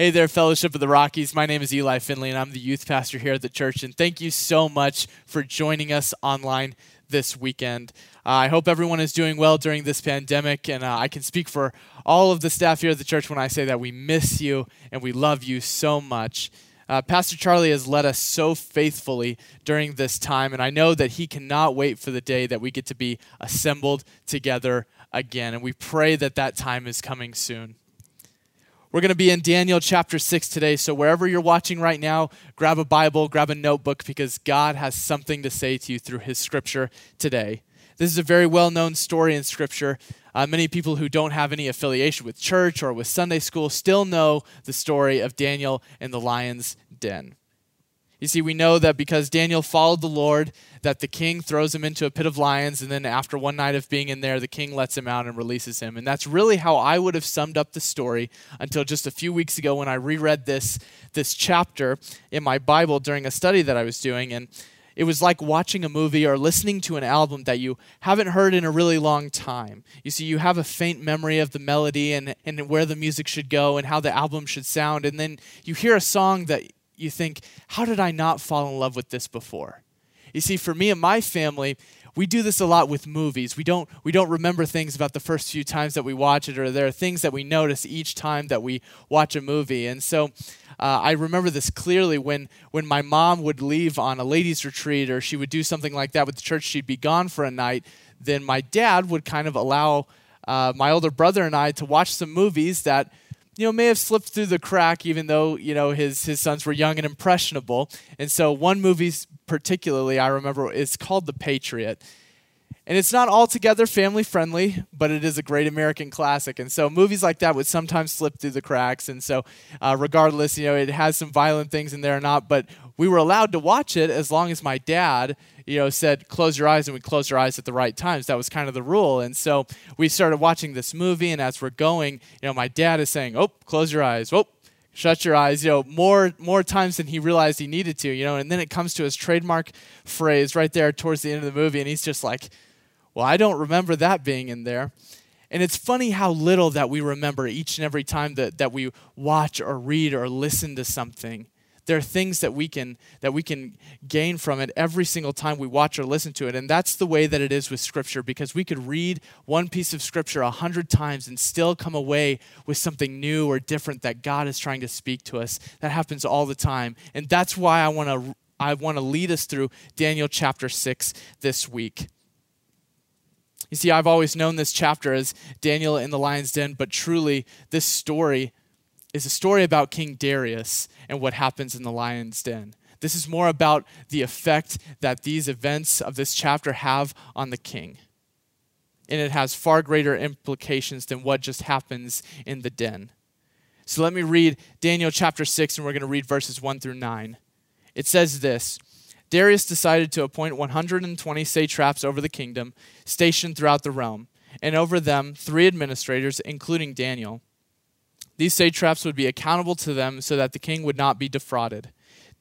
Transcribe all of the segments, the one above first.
Hey there, Fellowship of the Rockies. My name is Eli Finley, and I'm the youth pastor here at the church. And thank you so much for joining us online this weekend. Uh, I hope everyone is doing well during this pandemic, and uh, I can speak for all of the staff here at the church when I say that we miss you and we love you so much. Uh, Pastor Charlie has led us so faithfully during this time, and I know that he cannot wait for the day that we get to be assembled together again. And we pray that that time is coming soon. We're going to be in Daniel chapter 6 today. So, wherever you're watching right now, grab a Bible, grab a notebook, because God has something to say to you through his scripture today. This is a very well known story in scripture. Uh, many people who don't have any affiliation with church or with Sunday school still know the story of Daniel in the lion's den. You see, we know that because Daniel followed the Lord, that the king throws him into a pit of lions, and then after one night of being in there, the king lets him out and releases him. And that's really how I would have summed up the story until just a few weeks ago when I reread this, this chapter in my Bible during a study that I was doing. And it was like watching a movie or listening to an album that you haven't heard in a really long time. You see, you have a faint memory of the melody and, and where the music should go and how the album should sound, and then you hear a song that you think, how did I not fall in love with this before? You see, for me and my family, we do this a lot with movies. We don't we don't remember things about the first few times that we watch it, or there are things that we notice each time that we watch a movie. And so, uh, I remember this clearly when when my mom would leave on a ladies' retreat, or she would do something like that with the church. She'd be gone for a night. Then my dad would kind of allow uh, my older brother and I to watch some movies that you know, may have slipped through the crack, even though you know his his sons were young and impressionable. And so, one movie particularly I remember is called The Patriot, and it's not altogether family friendly, but it is a great American classic. And so, movies like that would sometimes slip through the cracks. And so, uh, regardless, you know, it has some violent things in there or not, but we were allowed to watch it as long as my dad you know, said close your eyes, and we closed our eyes at the right times. That was kind of the rule. And so we started watching this movie, and as we're going, you know, my dad is saying, "Oh, close your eyes. Oh, shut your eyes." You know, more more times than he realized he needed to. You know, and then it comes to his trademark phrase right there towards the end of the movie, and he's just like, "Well, I don't remember that being in there." And it's funny how little that we remember each and every time that, that we watch or read or listen to something. There are things that we can that we can gain from it every single time we watch or listen to it. And that's the way that it is with scripture because we could read one piece of scripture a hundred times and still come away with something new or different that God is trying to speak to us. That happens all the time. And that's why I want to I want to lead us through Daniel chapter 6 this week. You see, I've always known this chapter as Daniel in the lion's den, but truly, this story is a story about King Darius and what happens in the lion's den. This is more about the effect that these events of this chapter have on the king. And it has far greater implications than what just happens in the den. So let me read Daniel chapter 6, and we're going to read verses 1 through 9. It says this Darius decided to appoint 120 satraps over the kingdom, stationed throughout the realm, and over them three administrators, including Daniel. These satraps would be accountable to them so that the king would not be defrauded.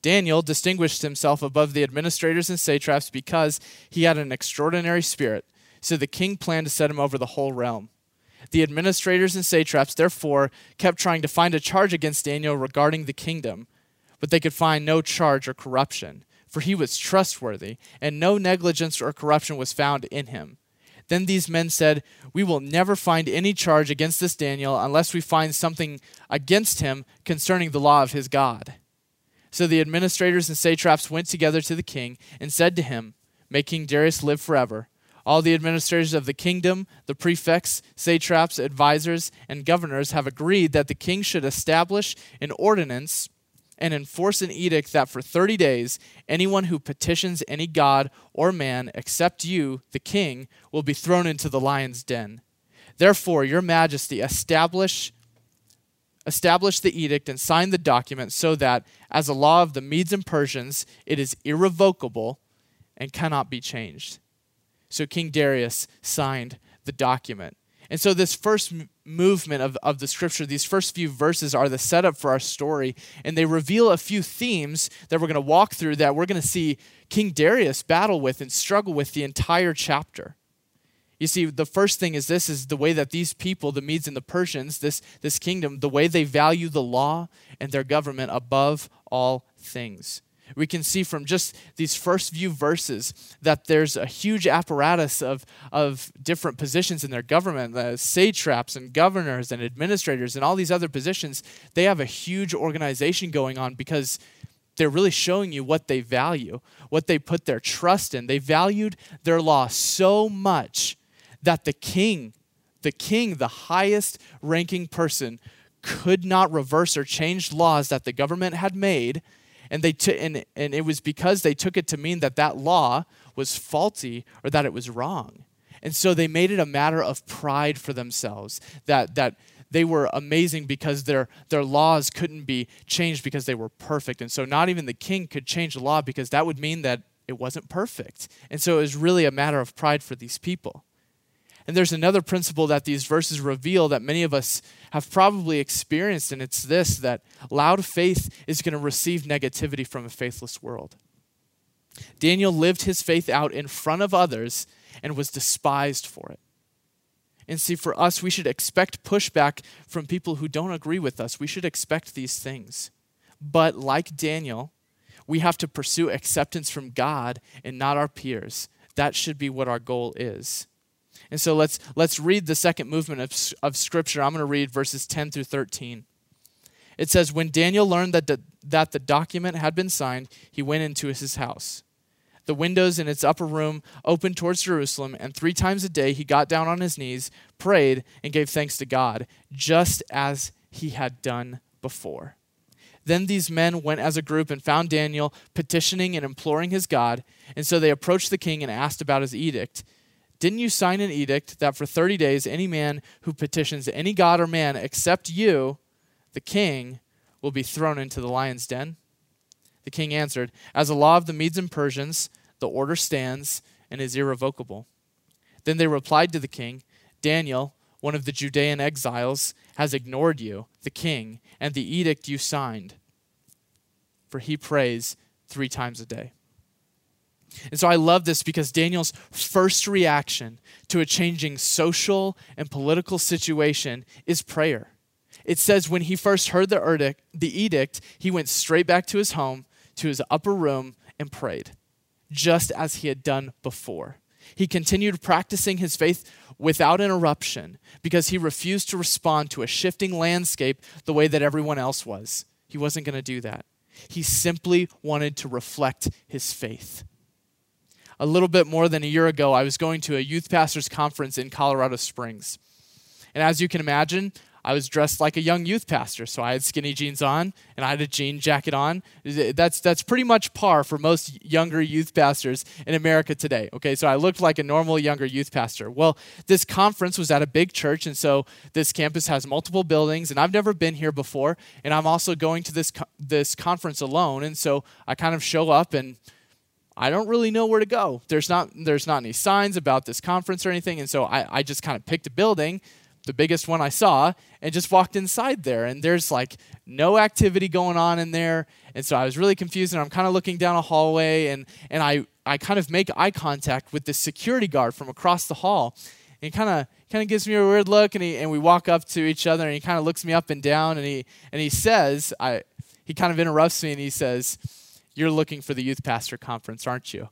Daniel distinguished himself above the administrators and satraps because he had an extraordinary spirit, so the king planned to set him over the whole realm. The administrators and satraps, therefore, kept trying to find a charge against Daniel regarding the kingdom, but they could find no charge or corruption, for he was trustworthy, and no negligence or corruption was found in him. Then these men said, We will never find any charge against this Daniel unless we find something against him concerning the law of his God. So the administrators and satraps went together to the king and said to him, May King Darius live forever. All the administrators of the kingdom, the prefects, satraps, advisers, and governors have agreed that the king should establish an ordinance and enforce an edict that for 30 days anyone who petitions any god or man except you, the king, will be thrown into the lion's den. Therefore, your majesty, establish establish the edict and sign the document so that as a law of the Medes and Persians, it is irrevocable and cannot be changed. So King Darius signed the document. And so, this first movement of, of the scripture, these first few verses are the setup for our story, and they reveal a few themes that we're going to walk through that we're going to see King Darius battle with and struggle with the entire chapter. You see, the first thing is this is the way that these people, the Medes and the Persians, this, this kingdom, the way they value the law and their government above all things. We can see from just these first few verses that there's a huge apparatus of, of different positions in their government, the satraps and governors and administrators and all these other positions. They have a huge organization going on because they're really showing you what they value, what they put their trust in. They valued their law so much that the king, the king, the highest ranking person, could not reverse or change laws that the government had made. And, they t- and, and it was because they took it to mean that that law was faulty or that it was wrong. And so they made it a matter of pride for themselves that, that they were amazing because their, their laws couldn't be changed because they were perfect. And so not even the king could change the law because that would mean that it wasn't perfect. And so it was really a matter of pride for these people. And there's another principle that these verses reveal that many of us have probably experienced, and it's this that loud faith is going to receive negativity from a faithless world. Daniel lived his faith out in front of others and was despised for it. And see, for us, we should expect pushback from people who don't agree with us. We should expect these things. But like Daniel, we have to pursue acceptance from God and not our peers. That should be what our goal is. And so let's, let's read the second movement of, of Scripture. I'm going to read verses 10 through 13. It says, When Daniel learned that the, that the document had been signed, he went into his house. The windows in its upper room opened towards Jerusalem, and three times a day he got down on his knees, prayed, and gave thanks to God, just as he had done before. Then these men went as a group and found Daniel petitioning and imploring his God, and so they approached the king and asked about his edict. Didn't you sign an edict that for 30 days any man who petitions any god or man except you, the king, will be thrown into the lion's den? The king answered, As a law of the Medes and Persians, the order stands and is irrevocable. Then they replied to the king, Daniel, one of the Judean exiles, has ignored you, the king, and the edict you signed, for he prays three times a day. And so I love this because Daniel's first reaction to a changing social and political situation is prayer. It says when he first heard the edict, the edict, he went straight back to his home, to his upper room, and prayed, just as he had done before. He continued practicing his faith without interruption because he refused to respond to a shifting landscape the way that everyone else was. He wasn't going to do that. He simply wanted to reflect his faith a little bit more than a year ago, I was going to a youth pastors conference in Colorado Springs. And as you can imagine, I was dressed like a young youth pastor. So I had skinny jeans on and I had a jean jacket on. That's, that's pretty much par for most younger youth pastors in America today. Okay, so I looked like a normal younger youth pastor. Well, this conference was at a big church, and so this campus has multiple buildings, and I've never been here before. And I'm also going to this, this conference alone. And so I kind of show up and I don't really know where to go. There's not there's not any signs about this conference or anything, and so I, I just kind of picked a building, the biggest one I saw, and just walked inside there. And there's like no activity going on in there. And so I was really confused, and I'm kind of looking down a hallway, and and I I kind of make eye contact with this security guard from across the hall. And kind of kind of gives me a weird look, and he and we walk up to each other, and he kind of looks me up and down, and he and he says, I he kind of interrupts me, and he says you're looking for the youth pastor conference, aren't you?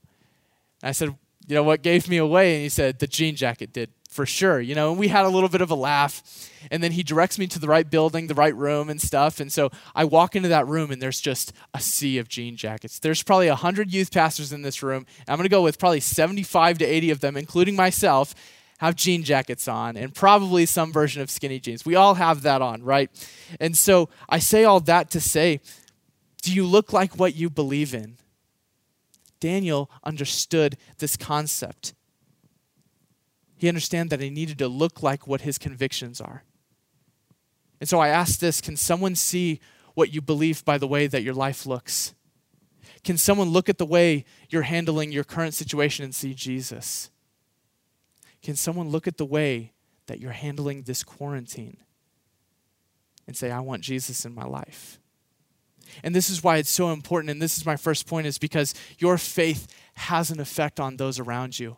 And I said, You know what gave me away? And he said, The jean jacket did, for sure. You know, and we had a little bit of a laugh. And then he directs me to the right building, the right room, and stuff. And so I walk into that room, and there's just a sea of jean jackets. There's probably 100 youth pastors in this room. I'm going to go with probably 75 to 80 of them, including myself, have jean jackets on and probably some version of skinny jeans. We all have that on, right? And so I say all that to say do you look like what you believe in? Daniel understood this concept. He understood that he needed to look like what his convictions are. And so I ask this can someone see what you believe by the way that your life looks? Can someone look at the way you're handling your current situation and see Jesus? Can someone look at the way that you're handling this quarantine and say, I want Jesus in my life? And this is why it's so important. And this is my first point is because your faith has an effect on those around you.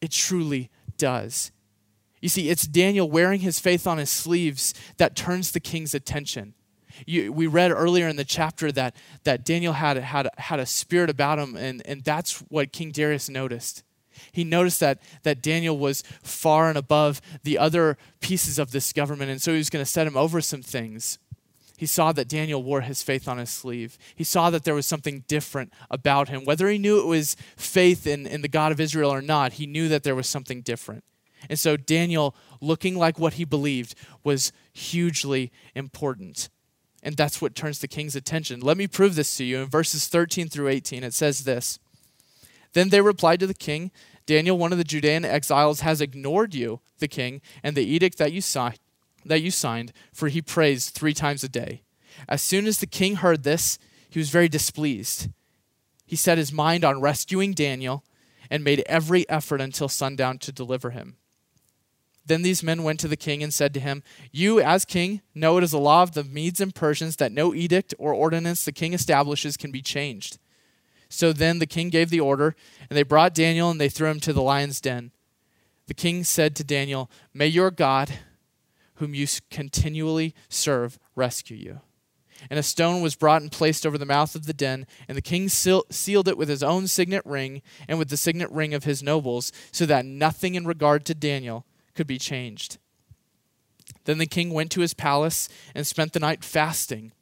It truly does. You see, it's Daniel wearing his faith on his sleeves that turns the king's attention. You, we read earlier in the chapter that, that Daniel had, had, had a spirit about him, and, and that's what King Darius noticed. He noticed that, that Daniel was far and above the other pieces of this government, and so he was going to set him over some things. He saw that Daniel wore his faith on his sleeve. He saw that there was something different about him. Whether he knew it was faith in, in the God of Israel or not, he knew that there was something different. And so Daniel, looking like what he believed, was hugely important. And that's what turns the king's attention. Let me prove this to you. In verses 13 through 18, it says this Then they replied to the king Daniel, one of the Judean exiles, has ignored you, the king, and the edict that you, si- that you signed, for he prays three times a day. As soon as the king heard this, he was very displeased. He set his mind on rescuing Daniel and made every effort until sundown to deliver him. Then these men went to the king and said to him, You, as king, know it is a law of the Medes and Persians that no edict or ordinance the king establishes can be changed. So then the king gave the order, and they brought Daniel and they threw him to the lion's den. The king said to Daniel, May your God, whom you continually serve, rescue you. And a stone was brought and placed over the mouth of the den, and the king sealed it with his own signet ring and with the signet ring of his nobles, so that nothing in regard to Daniel could be changed. Then the king went to his palace and spent the night fasting.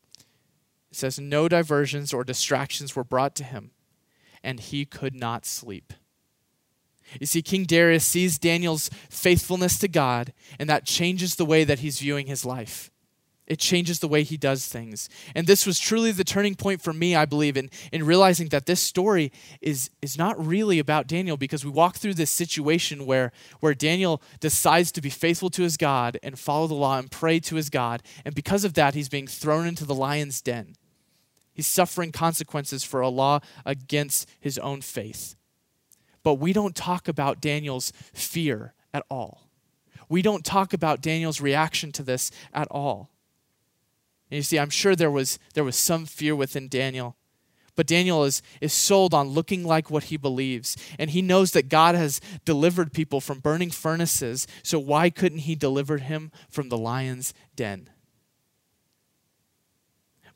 It says, No diversions or distractions were brought to him, and he could not sleep. You see, King Darius sees Daniel's faithfulness to God, and that changes the way that he's viewing his life. It changes the way he does things. And this was truly the turning point for me, I believe, in, in realizing that this story is, is not really about Daniel because we walk through this situation where, where Daniel decides to be faithful to his God and follow the law and pray to his God. And because of that, he's being thrown into the lion's den. He's suffering consequences for a law against his own faith. But we don't talk about Daniel's fear at all. We don't talk about Daniel's reaction to this at all. And you see, I'm sure there was, there was some fear within Daniel. But Daniel is, is sold on looking like what he believes. And he knows that God has delivered people from burning furnaces. So why couldn't he deliver him from the lion's den?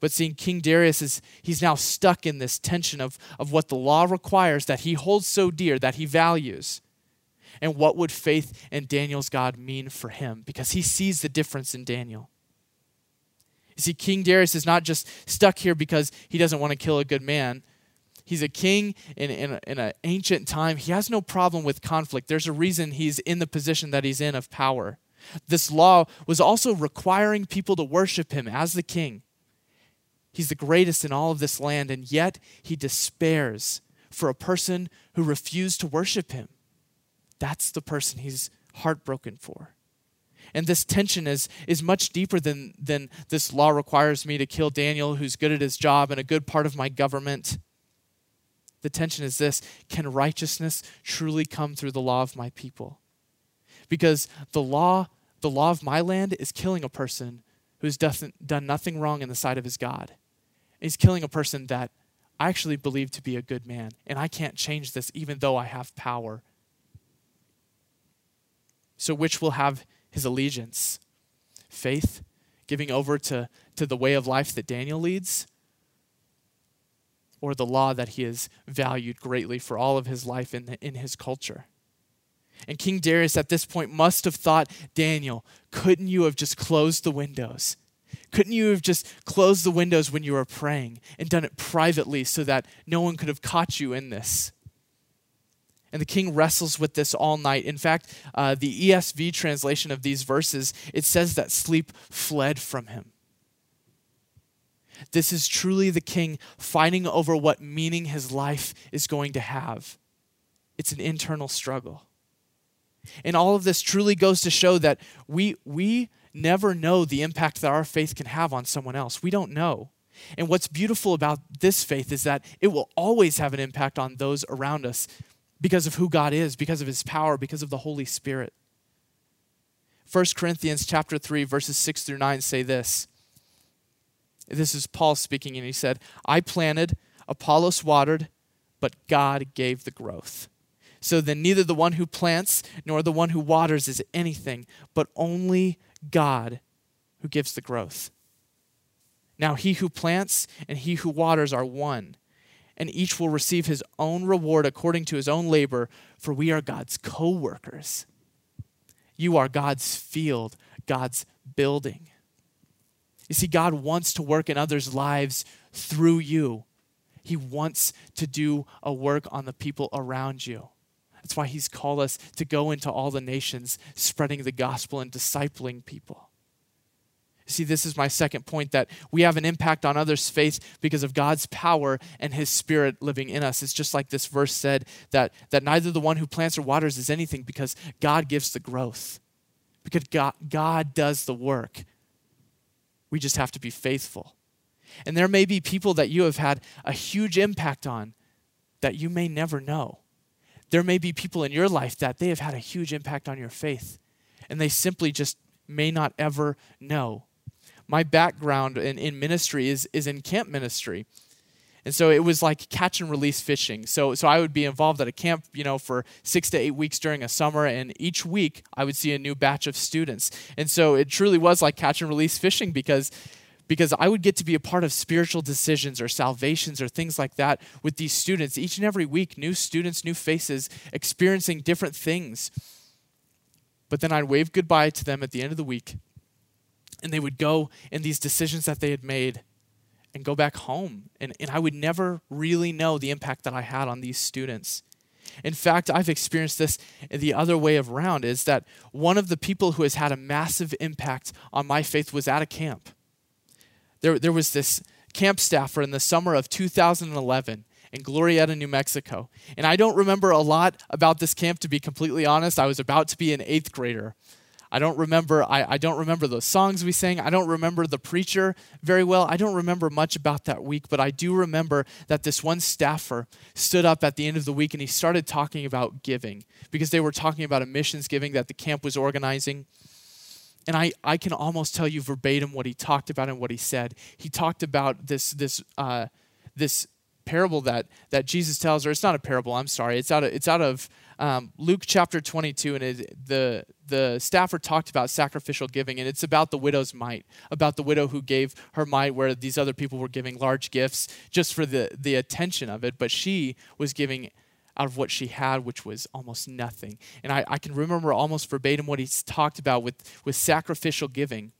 But seeing King Darius is he's now stuck in this tension of, of what the law requires that he holds so dear, that he values. And what would faith in Daniel's God mean for him? Because he sees the difference in Daniel. You see, King Darius is not just stuck here because he doesn't want to kill a good man. He's a king in, in, in an ancient time. He has no problem with conflict. There's a reason he's in the position that he's in of power. This law was also requiring people to worship him as the king. He's the greatest in all of this land, and yet he despairs for a person who refused to worship him. That's the person he's heartbroken for. And this tension is, is much deeper than, than this law requires me to kill Daniel, who's good at his job and a good part of my government. The tension is this can righteousness truly come through the law of my people? Because the law, the law of my land is killing a person who's done nothing wrong in the sight of his God. He's killing a person that I actually believe to be a good man, and I can't change this even though I have power. So, which will have his allegiance? Faith, giving over to, to the way of life that Daniel leads, or the law that he has valued greatly for all of his life in, the, in his culture? And King Darius at this point must have thought, Daniel, couldn't you have just closed the windows? Couldn't you have just closed the windows when you were praying and done it privately so that no one could have caught you in this? And the king wrestles with this all night. In fact, uh, the ESV translation of these verses, it says that sleep fled from him. This is truly the king fighting over what meaning his life is going to have. It's an internal struggle. And all of this truly goes to show that we, we never know the impact that our faith can have on someone else. We don't know. And what's beautiful about this faith is that it will always have an impact on those around us because of who God is, because of his power, because of the Holy Spirit. 1 Corinthians chapter 3 verses 6 through 9 say this. This is Paul speaking and he said, "I planted, Apollos watered, but God gave the growth." So then, neither the one who plants nor the one who waters is anything, but only God who gives the growth. Now, he who plants and he who waters are one, and each will receive his own reward according to his own labor, for we are God's co workers. You are God's field, God's building. You see, God wants to work in others' lives through you. He wants to do a work on the people around you. That's why He's called us to go into all the nations, spreading the gospel and discipling people. See, this is my second point that we have an impact on others' faith because of God's power and His Spirit living in us. It's just like this verse said that, that neither the one who plants or waters is anything because God gives the growth, because God, God does the work. We just have to be faithful. And there may be people that you have had a huge impact on that you may never know. There may be people in your life that they have had a huge impact on your faith, and they simply just may not ever know. My background in, in ministry is, is in camp ministry. And so it was like catch and release fishing. So, so I would be involved at a camp, you know, for six to eight weeks during a summer, and each week I would see a new batch of students. And so it truly was like catch and release fishing because because I would get to be a part of spiritual decisions or salvations or things like that with these students each and every week, new students, new faces, experiencing different things. But then I'd wave goodbye to them at the end of the week, and they would go in these decisions that they had made and go back home. And, and I would never really know the impact that I had on these students. In fact, I've experienced this the other way around is that one of the people who has had a massive impact on my faith was at a camp there, there was this camp staffer in the summer of 2011 in Glorieta, New Mexico. And I don't remember a lot about this camp, to be completely honest. I was about to be an eighth grader. I don't remember I, I don't remember those songs we sang. I don't remember the preacher very well. I don't remember much about that week, but I do remember that this one staffer stood up at the end of the week and he started talking about giving because they were talking about a missions giving that the camp was organizing. And I, I can almost tell you verbatim what he talked about and what he said. He talked about this, this, uh, this parable that, that Jesus tells, or it's not a parable, I'm sorry. It's out of, it's out of um, Luke chapter 22, and it, the, the staffer talked about sacrificial giving, and it's about the widow's mite, about the widow who gave her mite where these other people were giving large gifts just for the, the attention of it, but she was giving out of what she had, which was almost nothing. And I, I can remember almost verbatim what he's talked about with, with sacrificial giving.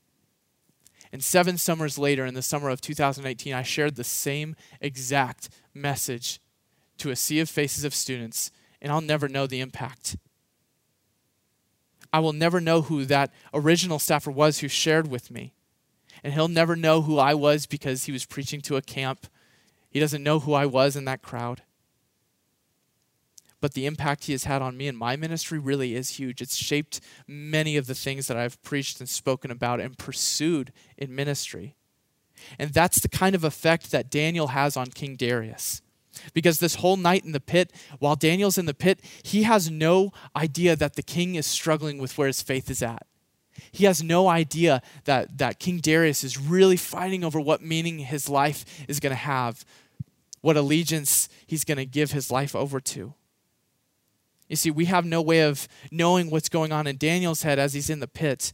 And seven summers later, in the summer of 2018, I shared the same exact message to a sea of faces of students, and I'll never know the impact. I will never know who that original staffer was who shared with me. And he'll never know who I was because he was preaching to a camp. He doesn't know who I was in that crowd but the impact he has had on me and my ministry really is huge. It's shaped many of the things that I've preached and spoken about and pursued in ministry. And that's the kind of effect that Daniel has on King Darius. Because this whole night in the pit, while Daniel's in the pit, he has no idea that the king is struggling with where his faith is at. He has no idea that, that King Darius is really fighting over what meaning his life is going to have, what allegiance he's going to give his life over to. You see, we have no way of knowing what's going on in Daniel's head as he's in the pit.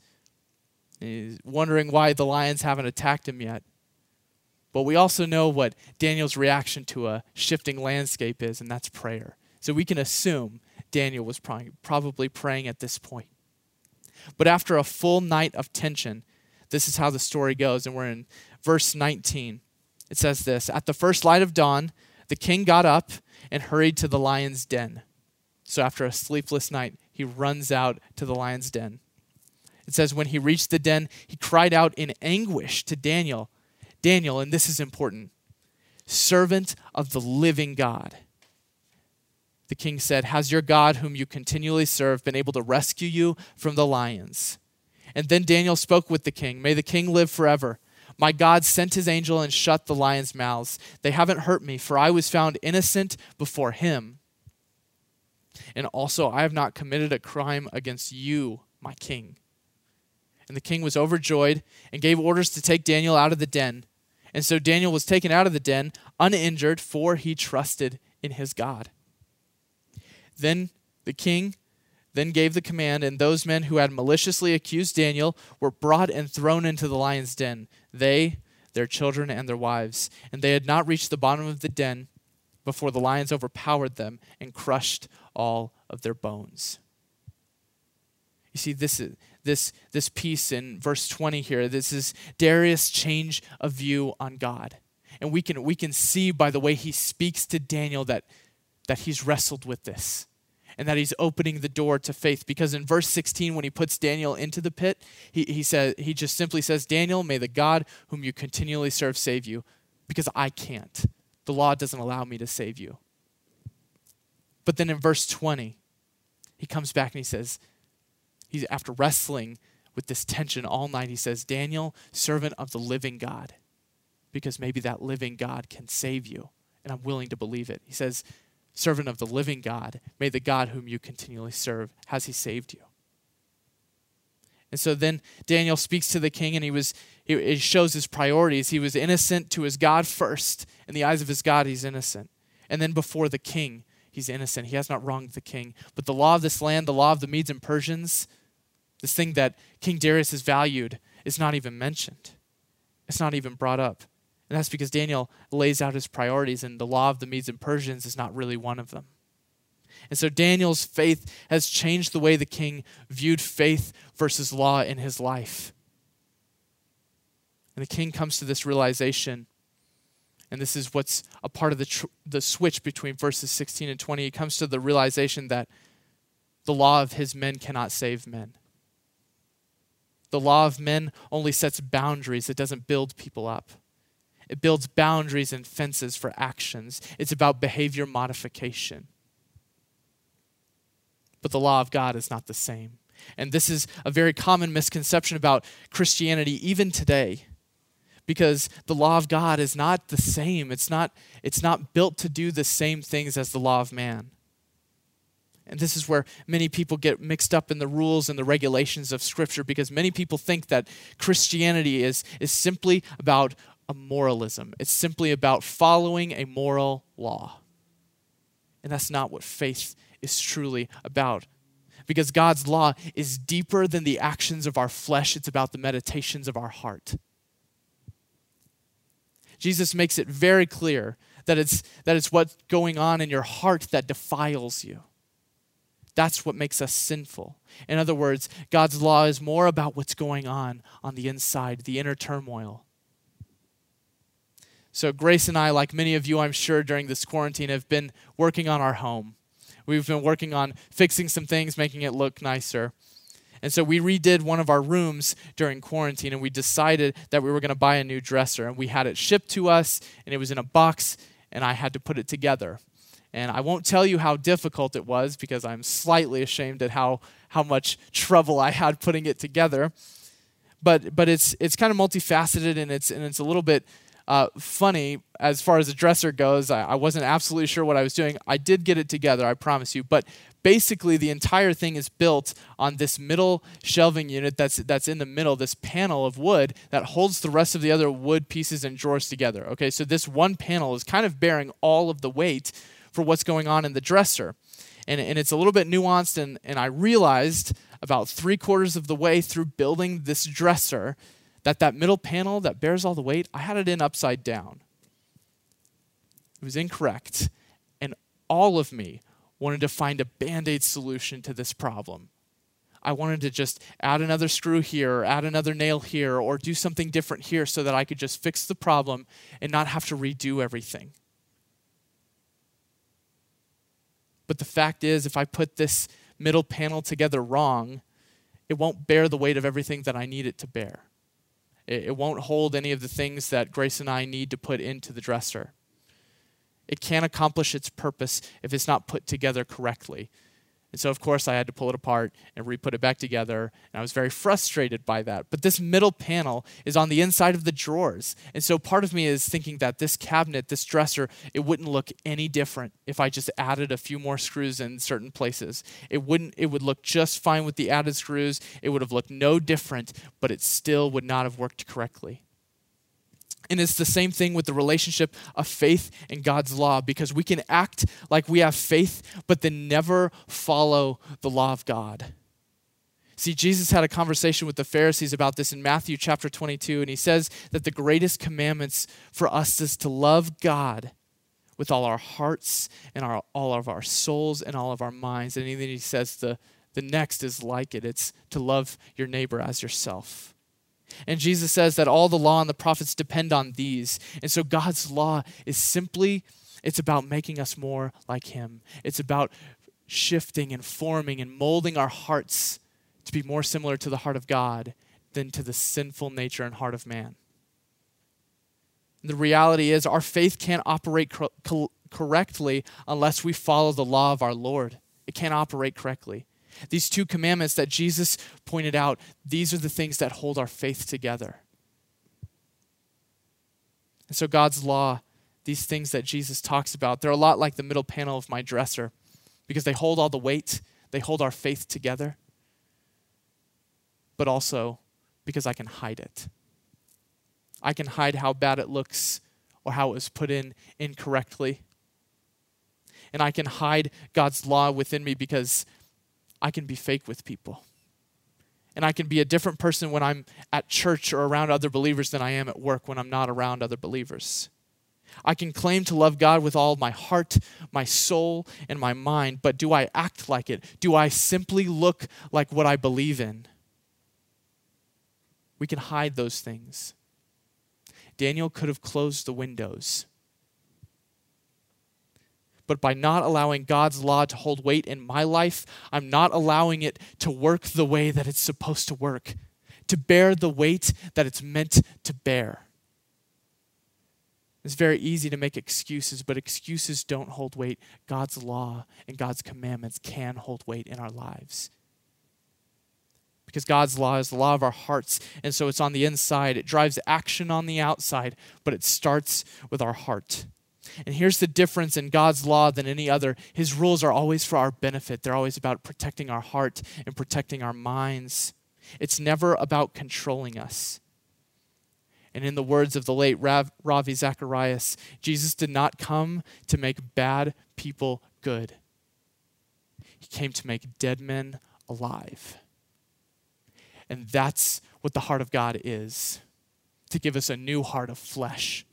He's wondering why the lions haven't attacked him yet. But we also know what Daniel's reaction to a shifting landscape is, and that's prayer. So we can assume Daniel was probably praying at this point. But after a full night of tension, this is how the story goes, and we're in verse 19. It says this At the first light of dawn, the king got up and hurried to the lion's den. So after a sleepless night, he runs out to the lion's den. It says, When he reached the den, he cried out in anguish to Daniel. Daniel, and this is important, servant of the living God. The king said, Has your God, whom you continually serve, been able to rescue you from the lions? And then Daniel spoke with the king May the king live forever. My God sent his angel and shut the lions' mouths. They haven't hurt me, for I was found innocent before him. And also, I have not committed a crime against you, my king. And the king was overjoyed and gave orders to take Daniel out of the den. And so Daniel was taken out of the den uninjured, for he trusted in his God. Then The king then gave the command, and those men who had maliciously accused Daniel were brought and thrown into the lion's den, they, their children, and their wives. And they had not reached the bottom of the den before the lions overpowered them and crushed all of their bones. You see, this is this this piece in verse 20 here. This is Darius' change of view on God. And we can we can see by the way he speaks to Daniel that that he's wrestled with this and that he's opening the door to faith. Because in verse 16, when he puts Daniel into the pit, he, he, says, he just simply says, Daniel, may the God whom you continually serve save you, because I can't. The law doesn't allow me to save you. But then in verse 20, he comes back and he says, he's after wrestling with this tension all night, he says, Daniel, servant of the living God, because maybe that living God can save you. And I'm willing to believe it. He says, servant of the living God, may the God whom you continually serve, has he saved you? And so then Daniel speaks to the king and he was he, shows his priorities. He was innocent to his God first. In the eyes of his God, he's innocent. And then before the king, he's innocent. He has not wronged the king. But the law of this land, the law of the Medes and Persians, this thing that King Darius has valued, is not even mentioned. It's not even brought up. And that's because Daniel lays out his priorities, and the law of the Medes and Persians is not really one of them. And so Daniel's faith has changed the way the king viewed faith versus law in his life. And the king comes to this realization, and this is what's a part of the, tr- the switch between verses 16 and 20. He comes to the realization that the law of his men cannot save men. The law of men only sets boundaries, it doesn't build people up. It builds boundaries and fences for actions. It's about behavior modification. But the law of God is not the same. And this is a very common misconception about Christianity even today. Because the law of God is not the same. It's not, it's not built to do the same things as the law of man. And this is where many people get mixed up in the rules and the regulations of Scripture because many people think that Christianity is, is simply about a moralism. It's simply about following a moral law. And that's not what faith is truly about. Because God's law is deeper than the actions of our flesh, it's about the meditations of our heart. Jesus makes it very clear that it's, that it's what's going on in your heart that defiles you. That's what makes us sinful. In other words, God's law is more about what's going on on the inside, the inner turmoil. So, Grace and I, like many of you, I'm sure, during this quarantine, have been working on our home. We've been working on fixing some things, making it look nicer. And so we redid one of our rooms during quarantine and we decided that we were going to buy a new dresser. And we had it shipped to us and it was in a box and I had to put it together. And I won't tell you how difficult it was because I'm slightly ashamed at how, how much trouble I had putting it together. But, but it's, it's kind of multifaceted and it's, and it's a little bit uh, funny as far as the dresser goes. I, I wasn't absolutely sure what I was doing. I did get it together, I promise you. But basically, the entire thing is built on this middle shelving unit that's that's in the middle, this panel of wood that holds the rest of the other wood pieces and drawers together. Okay, so this one panel is kind of bearing all of the weight for what's going on in the dresser. And, and it's a little bit nuanced, and, and I realized about three quarters of the way through building this dresser that that middle panel that bears all the weight, I had it in upside down. It was incorrect. And all of me wanted to find a band aid solution to this problem. I wanted to just add another screw here, or add another nail here, or do something different here so that I could just fix the problem and not have to redo everything. But the fact is, if I put this middle panel together wrong, it won't bear the weight of everything that I need it to bear. It, it won't hold any of the things that Grace and I need to put into the dresser. It can't accomplish its purpose if it's not put together correctly. And so, of course, I had to pull it apart and re put it back together. And I was very frustrated by that. But this middle panel is on the inside of the drawers. And so, part of me is thinking that this cabinet, this dresser, it wouldn't look any different if I just added a few more screws in certain places. It wouldn't, it would look just fine with the added screws. It would have looked no different, but it still would not have worked correctly. And it's the same thing with the relationship of faith and God's law because we can act like we have faith, but then never follow the law of God. See, Jesus had a conversation with the Pharisees about this in Matthew chapter 22, and he says that the greatest commandments for us is to love God with all our hearts and our, all of our souls and all of our minds. And then he says the, the next is like it it's to love your neighbor as yourself. And Jesus says that all the law and the prophets depend on these. And so God's law is simply it's about making us more like him. It's about shifting and forming and molding our hearts to be more similar to the heart of God than to the sinful nature and heart of man. The reality is, our faith can't operate cor- correctly unless we follow the law of our Lord. It can't operate correctly. These two commandments that Jesus pointed out, these are the things that hold our faith together. And so, God's law, these things that Jesus talks about, they're a lot like the middle panel of my dresser because they hold all the weight, they hold our faith together, but also because I can hide it. I can hide how bad it looks or how it was put in incorrectly. And I can hide God's law within me because I can be fake with people. And I can be a different person when I'm at church or around other believers than I am at work when I'm not around other believers. I can claim to love God with all my heart, my soul, and my mind, but do I act like it? Do I simply look like what I believe in? We can hide those things. Daniel could have closed the windows but by not allowing God's law to hold weight in my life, I'm not allowing it to work the way that it's supposed to work, to bear the weight that it's meant to bear. It's very easy to make excuses, but excuses don't hold weight. God's law and God's commandments can hold weight in our lives. Because God's law is the law of our hearts, and so it's on the inside. It drives action on the outside, but it starts with our heart. And here's the difference in God's law than any other His rules are always for our benefit, they're always about protecting our heart and protecting our minds. It's never about controlling us. And in the words of the late Rav, Ravi Zacharias, Jesus did not come to make bad people good. He came to make dead men alive. And that's what the heart of God is to give us a new heart of flesh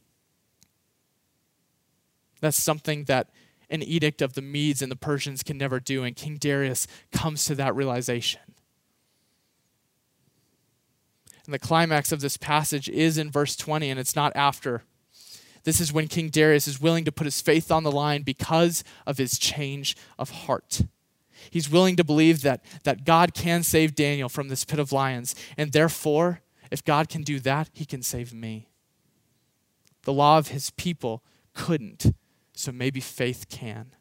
that's something that an edict of the Medes and the Persians can never do, and King Darius comes to that realization. And the climax of this passage is in verse 20, and it's not after. This is when King Darius is willing to put his faith on the line because of his change of heart. He's willing to believe that, that God can save Daniel from this pit of lions, and therefore, if God can do that, he can save me. The law of his people couldn't so maybe faith can.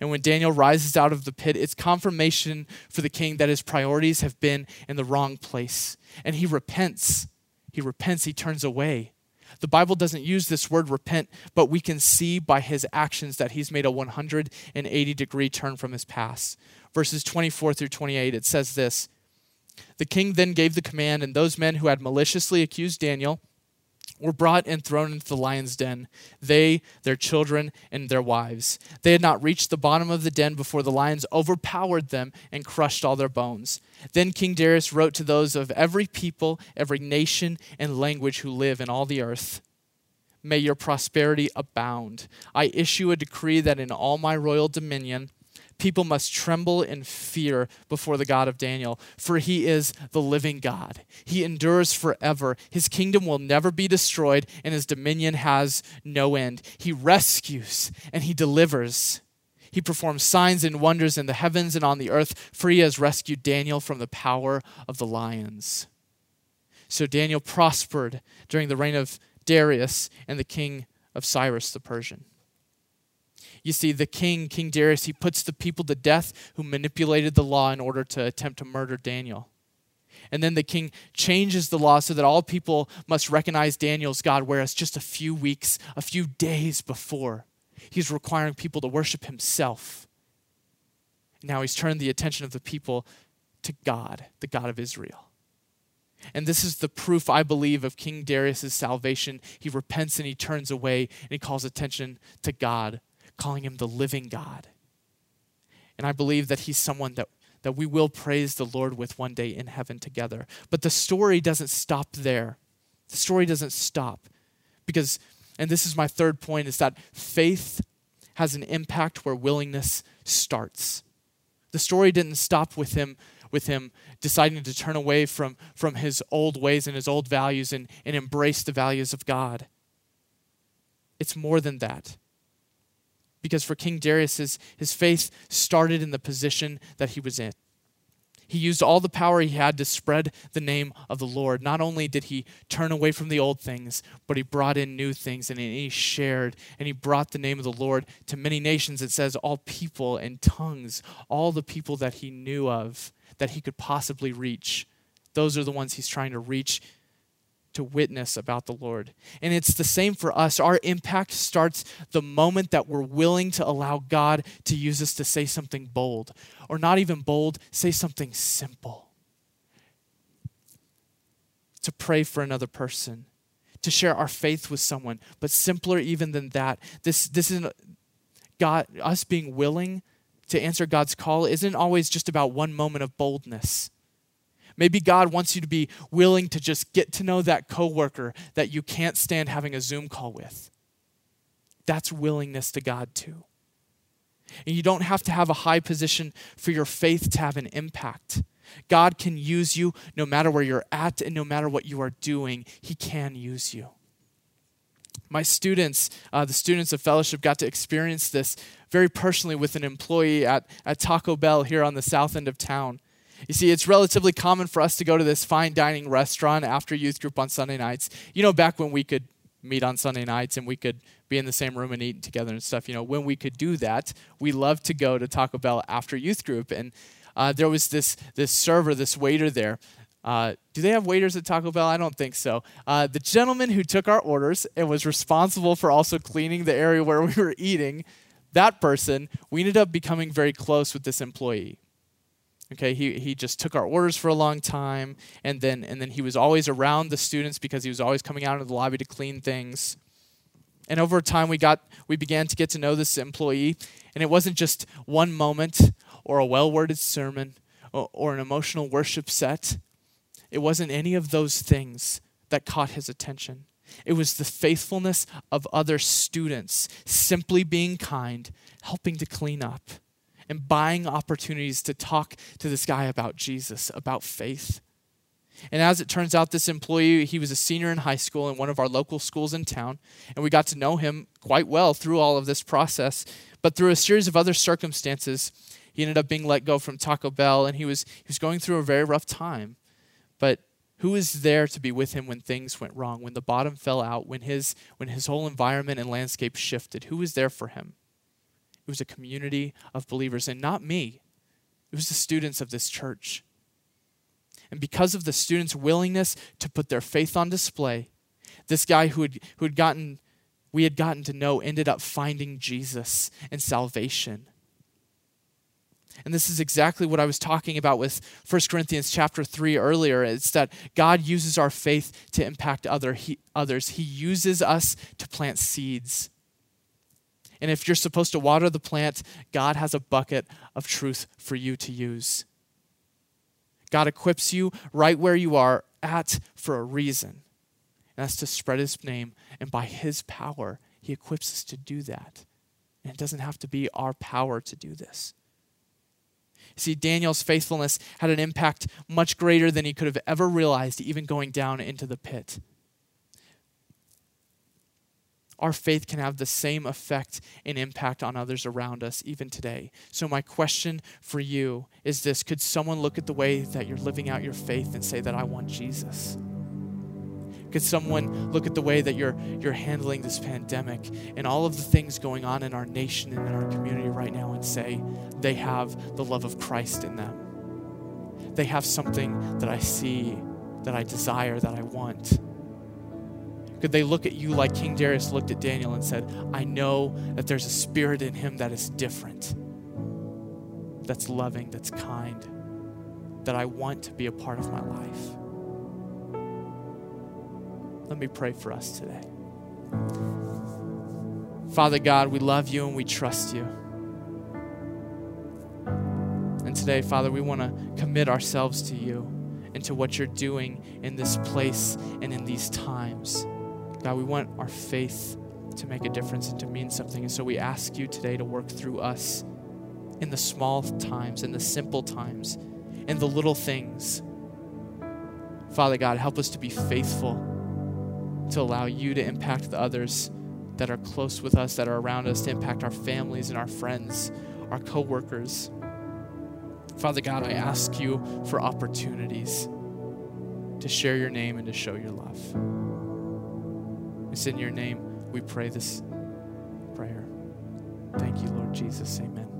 And when Daniel rises out of the pit, it's confirmation for the king that his priorities have been in the wrong place. And he repents. He repents, he turns away. The Bible doesn't use this word repent, but we can see by his actions that he's made a 180 degree turn from his past. Verses 24 through 28, it says this The king then gave the command, and those men who had maliciously accused Daniel, were brought and thrown into the lion's den, they, their children, and their wives. They had not reached the bottom of the den before the lions overpowered them and crushed all their bones. Then King Darius wrote to those of every people, every nation, and language who live in all the earth May your prosperity abound. I issue a decree that in all my royal dominion, people must tremble in fear before the God of Daniel, for he is the living God. He endures forever. His kingdom will never be destroyed, and his dominion has no end. He rescues and he delivers. He performs signs and wonders in the heavens and on the earth, for he has rescued Daniel from the power of the lions. So Daniel prospered during the reign of Darius and the king of Cyrus the Persian. You see, the king, King Darius, he puts the people to death who manipulated the law in order to attempt to murder Daniel. And then the king changes the law so that all people must recognize Daniel's God, whereas just a few weeks, a few days before, he's requiring people to worship himself. Now he's turned the attention of the people to God, the God of Israel. And this is the proof, I believe, of King Darius' salvation. He repents and he turns away and he calls attention to God, calling him the living God. And I believe that he's someone that, that we will praise the Lord with one day in heaven together. But the story doesn't stop there. The story doesn't stop. Because, and this is my third point, is that faith has an impact where willingness starts. The story didn't stop with him with him deciding to turn away from, from his old ways and his old values and, and embrace the values of God. It's more than that. Because for King Darius, his, his faith started in the position that he was in. He used all the power he had to spread the name of the Lord. Not only did he turn away from the old things, but he brought in new things and he shared and he brought the name of the Lord to many nations. It says all people and tongues, all the people that he knew of that he could possibly reach. Those are the ones he's trying to reach to witness about the Lord. And it's the same for us. Our impact starts the moment that we're willing to allow God to use us to say something bold, or not even bold, say something simple. To pray for another person, to share our faith with someone. But simpler even than that, this, this is God, us being willing to answer God's call isn't always just about one moment of boldness. Maybe God wants you to be willing to just get to know that coworker that you can't stand having a Zoom call with. That's willingness to God too. And you don't have to have a high position for your faith to have an impact. God can use you no matter where you're at and no matter what you are doing, He can use you. My students, uh, the students of fellowship, got to experience this very personally with an employee at, at Taco Bell here on the south end of town. You see, it's relatively common for us to go to this fine dining restaurant after youth group on Sunday nights. You know, back when we could meet on Sunday nights and we could be in the same room and eat together and stuff, you know, when we could do that, we loved to go to Taco Bell after youth group. And uh, there was this, this server, this waiter there. Uh, do they have waiters at Taco Bell? I don't think so. Uh, the gentleman who took our orders and was responsible for also cleaning the area where we were eating, that person, we ended up becoming very close with this employee. Okay, he, he just took our orders for a long time, and then and then he was always around the students because he was always coming out into the lobby to clean things. And over time, we got we began to get to know this employee, and it wasn't just one moment or a well-worded sermon or, or an emotional worship set. It wasn't any of those things that caught his attention. It was the faithfulness of other students, simply being kind, helping to clean up and buying opportunities to talk to this guy about Jesus, about faith. And as it turns out, this employee, he was a senior in high school in one of our local schools in town, and we got to know him quite well through all of this process. But through a series of other circumstances, he ended up being let go from Taco Bell, and he was, he was going through a very rough time. But who was there to be with him when things went wrong, when the bottom fell out, when his, when his whole environment and landscape shifted? Who was there for him? It was a community of believers, and not me. It was the students of this church. And because of the students' willingness to put their faith on display, this guy who had, who had gotten, we had gotten to know, ended up finding Jesus and salvation. And this is exactly what I was talking about with 1 Corinthians chapter 3 earlier. It's that God uses our faith to impact other, he, others. He uses us to plant seeds. And if you're supposed to water the plant, God has a bucket of truth for you to use. God equips you right where you are at for a reason. And that's to spread his name. And by his power, he equips us to do that. And it doesn't have to be our power to do this. See, Daniel's faithfulness had an impact much greater than he could have ever realized, even going down into the pit our faith can have the same effect and impact on others around us even today. So, my question for you is this Could someone look at the way that you're living out your faith and say that I want Jesus? Could someone look at the way that you're, you're handling this pandemic and all of the things going on in our nation and in our community right now and say they have the love of Christ in them? They have something that I see, that I desire, that I want. Could they look at you like King Darius looked at Daniel and said, I know that there's a spirit in him that is different, that's loving, that's kind, that I want to be a part of my life? Let me pray for us today. Father God, we love you and we trust you. And today, Father, we want to commit ourselves to you and to what you're doing in this place and in these times. God, we want our faith to make a difference and to mean something. And so we ask you today to work through us in the small times, in the simple times, in the little things. Father God, help us to be faithful to allow you to impact the others that are close with us, that are around us, to impact our families and our friends, our coworkers. Father God, I ask you for opportunities to share your name and to show your love. It's in your name we pray this prayer. Thank you, Lord Jesus. Amen.